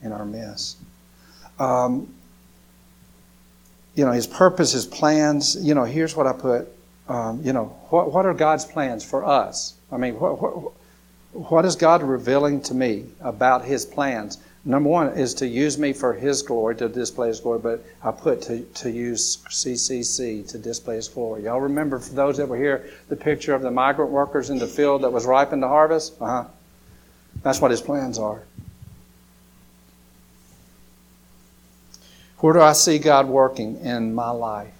in our midst. Um, you know, His purpose, His plans. You know, here's what I put. Um, you know, what, what are God's plans for us? I mean, what, what, what is God revealing to me about His plans? Number one is to use me for His glory, to display His glory, but I put to, to use CCC to display His glory. Y'all remember, for those that were here, the picture of the migrant workers in the field that was ripened to harvest? Uh huh. That's what His plans are. Where do I see God working in my life?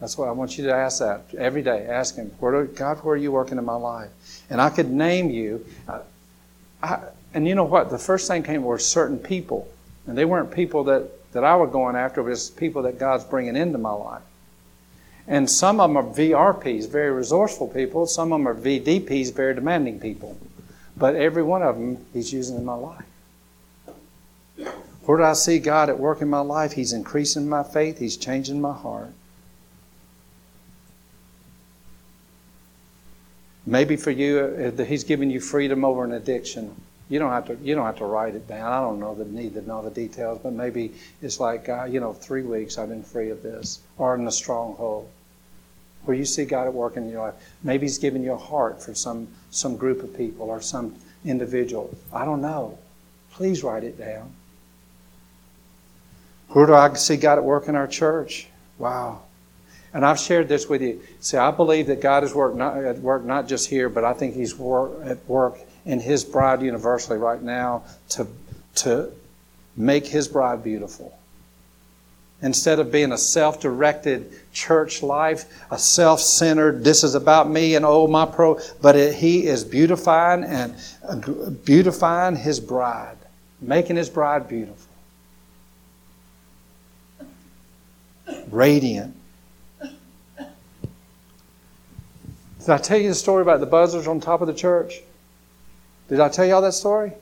That's what I want you to ask that every day. Ask Him, where do, God, where are you working in my life? And I could name you. Uh, I, and you know what? The first thing came were certain people. And they weren't people that, that I was going after, but it's people that God's bringing into my life. And some of them are VRPs, very resourceful people. Some of them are VDPs, very demanding people. But every one of them, He's using in my life. Where do I see God at work in my life? He's increasing my faith, He's changing my heart. Maybe for you, uh, He's giving you freedom over an addiction. You don't have to. You don't have to write it down. I don't know the need to know the details, but maybe it's like, uh, you know, three weeks I've been free of this, or in a stronghold, where you see God at work in your life. Maybe He's giving you a heart for some some group of people or some individual. I don't know. Please write it down. Where do I see God at work in our church? Wow. And I've shared this with you. See, I believe that God is work not, at work not just here, but I think He's at work in His bride universally right now to, to make His bride beautiful. Instead of being a self directed church life, a self centered, this is about me and oh, my pro, but it, He is beautifying and uh, beautifying His bride, making His bride beautiful. Radiant. Did I tell you the story about the buzzards on top of the church? Did I tell y'all that story?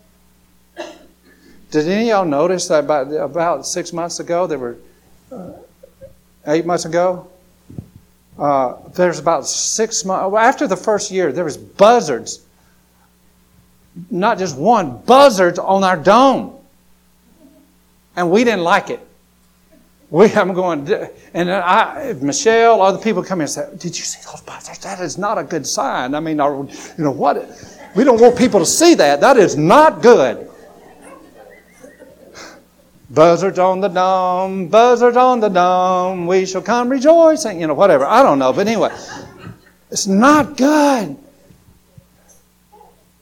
Did any of y'all notice that about, about six months ago, there were uh, eight months ago, uh, there's about six months, after the first year, there was buzzards, not just one, buzzards on our dome. And we didn't like it. We, I'm going, and I, Michelle, other people come in and say, "Did you see those buzzards? That is not a good sign. I mean, you know what? We don't want people to see that. That is not good. Buzzards on the dome, buzzards on the dome, we shall come rejoicing, you know, whatever. I don't know, but anyway, it's not good.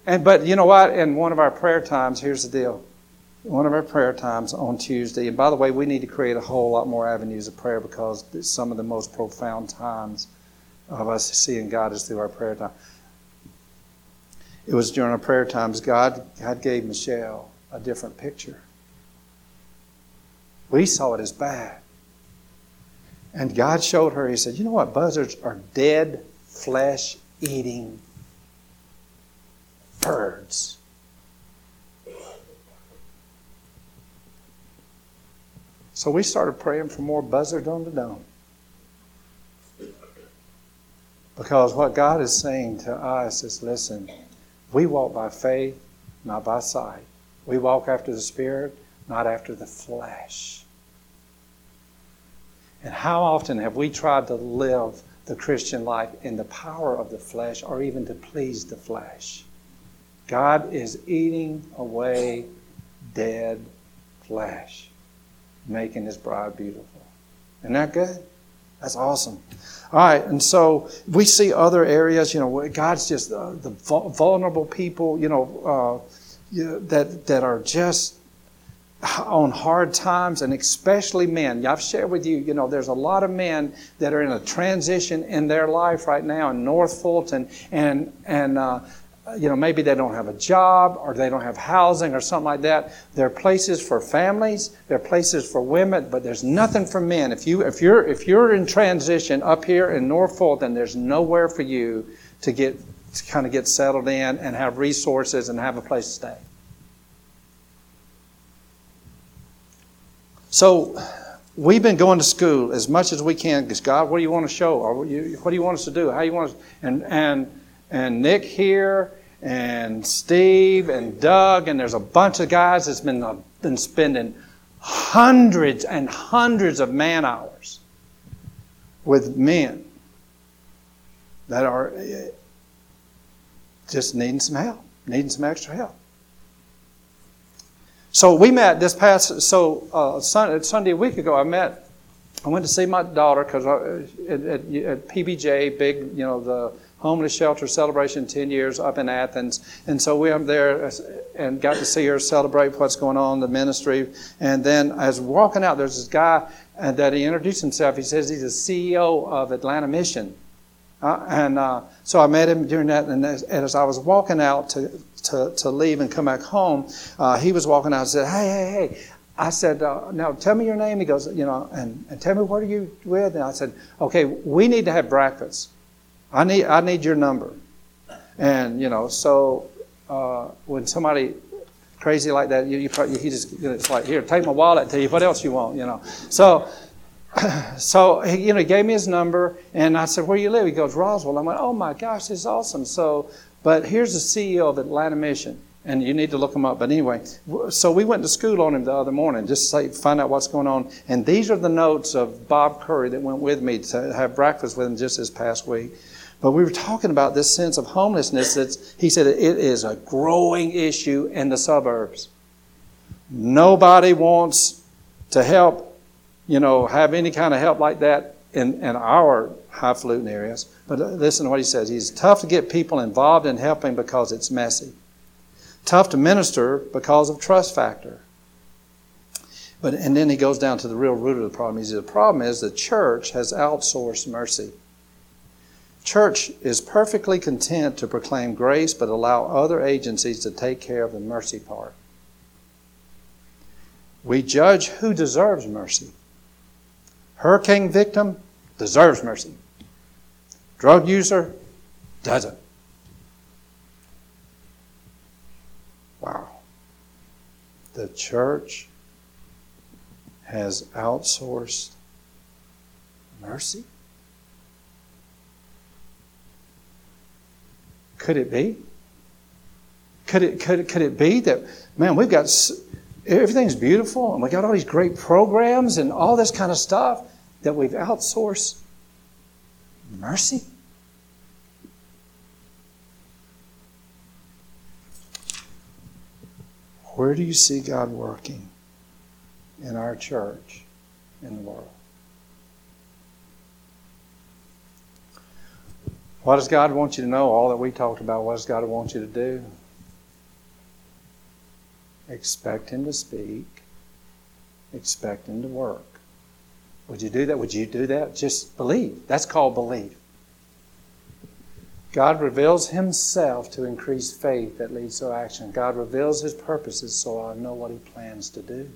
And but you know what? In one of our prayer times, here's the deal. One of our prayer times on Tuesday, and by the way, we need to create a whole lot more avenues of prayer because some of the most profound times of us seeing God is through our prayer time. It was during our prayer times God God gave Michelle a different picture. We saw it as bad. And God showed her, He said, You know what? Buzzards are dead, flesh eating birds. So we started praying for more buzzards on the dome. Because what God is saying to us is listen, we walk by faith, not by sight. We walk after the Spirit, not after the flesh. And how often have we tried to live the Christian life in the power of the flesh or even to please the flesh? God is eating away dead flesh, making his bride beautiful. Isn't that good? That's awesome. All right, and so we see other areas, you know, God's just uh, the vulnerable people, you know, uh, that, that are just on hard times and especially men. I've shared with you, you know, there's a lot of men that are in a transition in their life right now in North Fulton and, and, uh, Uh, you know, maybe they don't have a job or they don't have housing or something like that. There are places for families, there are places for women, but there's nothing for men. If you if you're if you're in transition up here in North Fulton, then there's nowhere for you to get to kind of get settled in and have resources and have a place to stay. So we've been going to school as much as we can because God, what do you want to show? Or what do you want us to do? How you want us? And and and Nick here and Steve and Doug and there's a bunch of guys that's been uh, been spending hundreds and hundreds of man hours with men that are uh, just needing some help, needing some extra help. So we met this past so uh, Sunday a week ago. I met. I went to see my daughter because uh, at, at, at, PBJ, big you know the homeless shelter celebration, ten years up in Athens, and so we went there and got to see her celebrate what's going on in the ministry. And then as walking out, there's this guy uh, that he introduced himself. He says he's the CEO of Atlanta Mission. Uh, and uh, so I met him during that, and as, and as I was walking out to, to, to leave and come back home, uh, he was walking out and said, Hey, hey, hey. I said, uh, Now tell me your name. He goes, You know, and, and tell me what are you with? And I said, Okay, we need to have breakfast. I need, I need your number. And, you know, so uh, when somebody crazy like that, you, you, probably, he just, it's like, Here, take my wallet tell you what else you want, you know. So, so he, you know, he gave me his number, and I said, "Where do you live?" He goes, "Roswell." I went, "Oh my gosh, this is awesome!" So but here's the CEO of Atlanta Mission, and you need to look him up. But anyway, so we went to school on him the other morning just to find out what's going on. And these are the notes of Bob Curry that went with me to have breakfast with him just this past week. But we were talking about this sense of homelessness. That's, he said it is a growing issue in the suburbs. Nobody wants to help, you know, have any kind of help like that in, in our highfalutin areas. But uh, listen to what he says. He's tough to get people involved in helping because it's messy. Tough to minister because of trust factor. But and then he goes down to the real root of the problem. He says the problem is the church has outsourced mercy. Church is perfectly content to proclaim grace but allow other agencies to take care of the mercy part. We judge who deserves mercy. Hurricane victim deserves mercy. Drug user doesn't. Wow. The church has outsourced mercy? Could it be? Could it, could, it, could it be that, man, we've got everything's beautiful and we got all these great programs and all this kind of stuff that we've outsourced mercy? Where do you see God working? in our church in the world. What does God want you to know? All that we talked about, what does God want you to do? Expect Him to speak, expect Him to work. Would you do that? Would you do that? Just believe. That's called belief. God reveals Himself to increase faith that leads to action. God reveals His purposes so I know what He plans to do.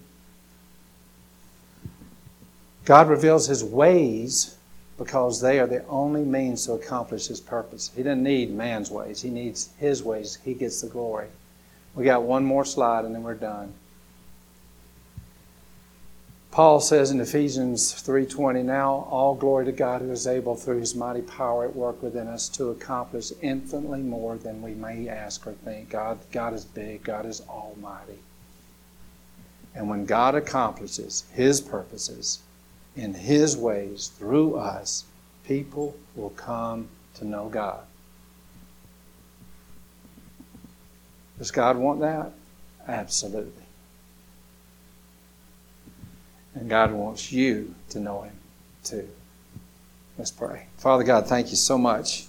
God reveals His ways because they are the only means to accomplish His purpose. He doesn't need man's ways, He needs His ways. He gets the glory. We got one more slide and then we're done. Paul says in Ephesians 3:20, "Now all glory to God who is able through his mighty power at work within us to accomplish infinitely more than we may ask or think." God God is big, God is almighty. And when God accomplishes his purposes in his ways through us, people will come to know God. Does God want that? Absolutely. And God wants you to know Him too. Let's pray. Father God, thank you so much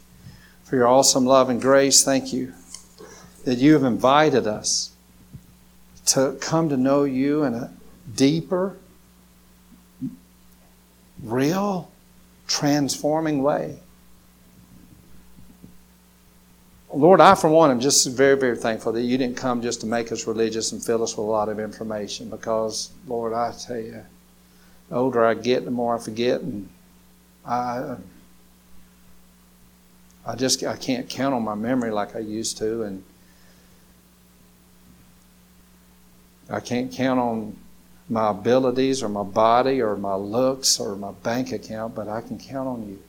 for your awesome love and grace. Thank you that you have invited us to come to know you in a deeper, real, transforming way. Lord, I, for one, am just very, very thankful that you didn't come just to make us religious and fill us with a lot of information because, Lord, I tell you, the older I get, the more I forget, and I, I just I can't count on my memory like I used to, and I can't count on my abilities or my body or my looks or my bank account, but I can count on you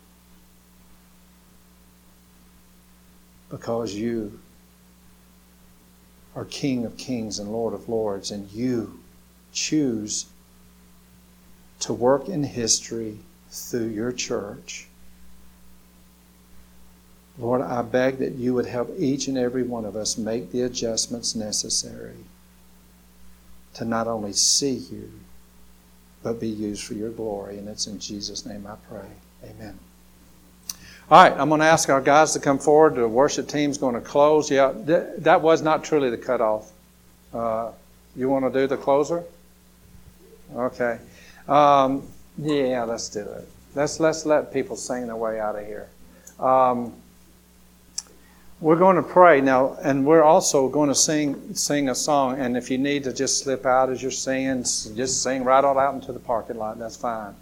because you are King of Kings and Lord of Lords, and you choose to work in history through your church. Lord, I beg that you would help each and every one of us make the adjustments necessary to not only see you, but be used for your glory. And it's in Jesus' name I pray. Amen. All right, I'm going to ask our guys to come forward. The worship team's going to close. Yeah, th- that was not truly the cutoff. Uh, you want to do the closer? Okay. Um, yeah, let's do it. Let's let's let people sing their way out of here. Um, we're going to pray now, and we're also going to sing sing a song. And if you need to just slip out as you're singing, just sing right on out into the parking lot. That's fine.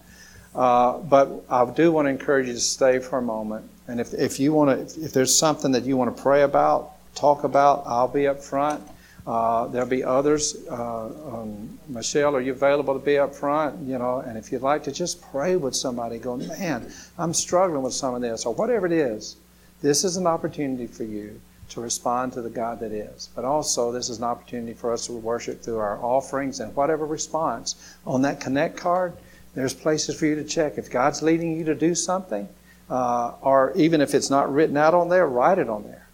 Uh, but I do want to encourage you to stay for a moment. And if, if you want to, if there's something that you want to pray about, talk about, I'll be up front. Uh, there'll be others. Uh, um, Michelle, are you available to be up front? You know, and if you'd like to just pray with somebody, going, man, I'm struggling with some of this, or whatever it is, this is an opportunity for you to respond to the God that is. But also, this is an opportunity for us to worship through our offerings and whatever response on that connect card. There's places for you to check if God's leading you to do something, uh, or even if it's not written out on there, write it on there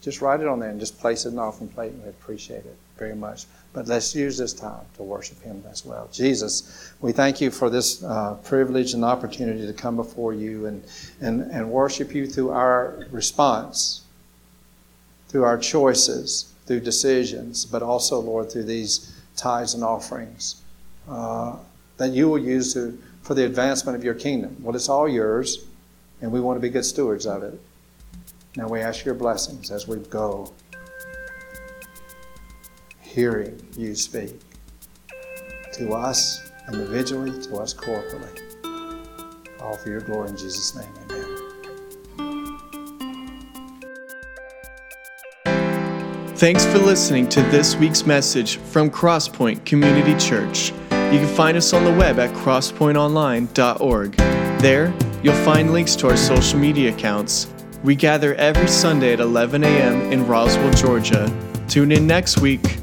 just write it on there and just place it in the offering plate, and we appreciate it very much. But let's use this time to worship Him as well. Jesus, we thank you for this uh, privilege and opportunity to come before you and, and, and worship you through our response, through our choices, through decisions, but also, Lord, through these tithes and offerings uh, that you will use to, for the advancement of your kingdom. Well, it's all yours, and we want to be good stewards of it. Now we ask your blessings as we go, hearing you speak to us individually, to us corporately. All for your glory in Jesus' name, amen. Thanks for listening to this week's message from Crosspoint Community Church. You can find us on the web at crosspointonline.org. There, you'll find links to our social media accounts we gather every Sunday at 11 a.m. in Roswell, Georgia. Tune in next week.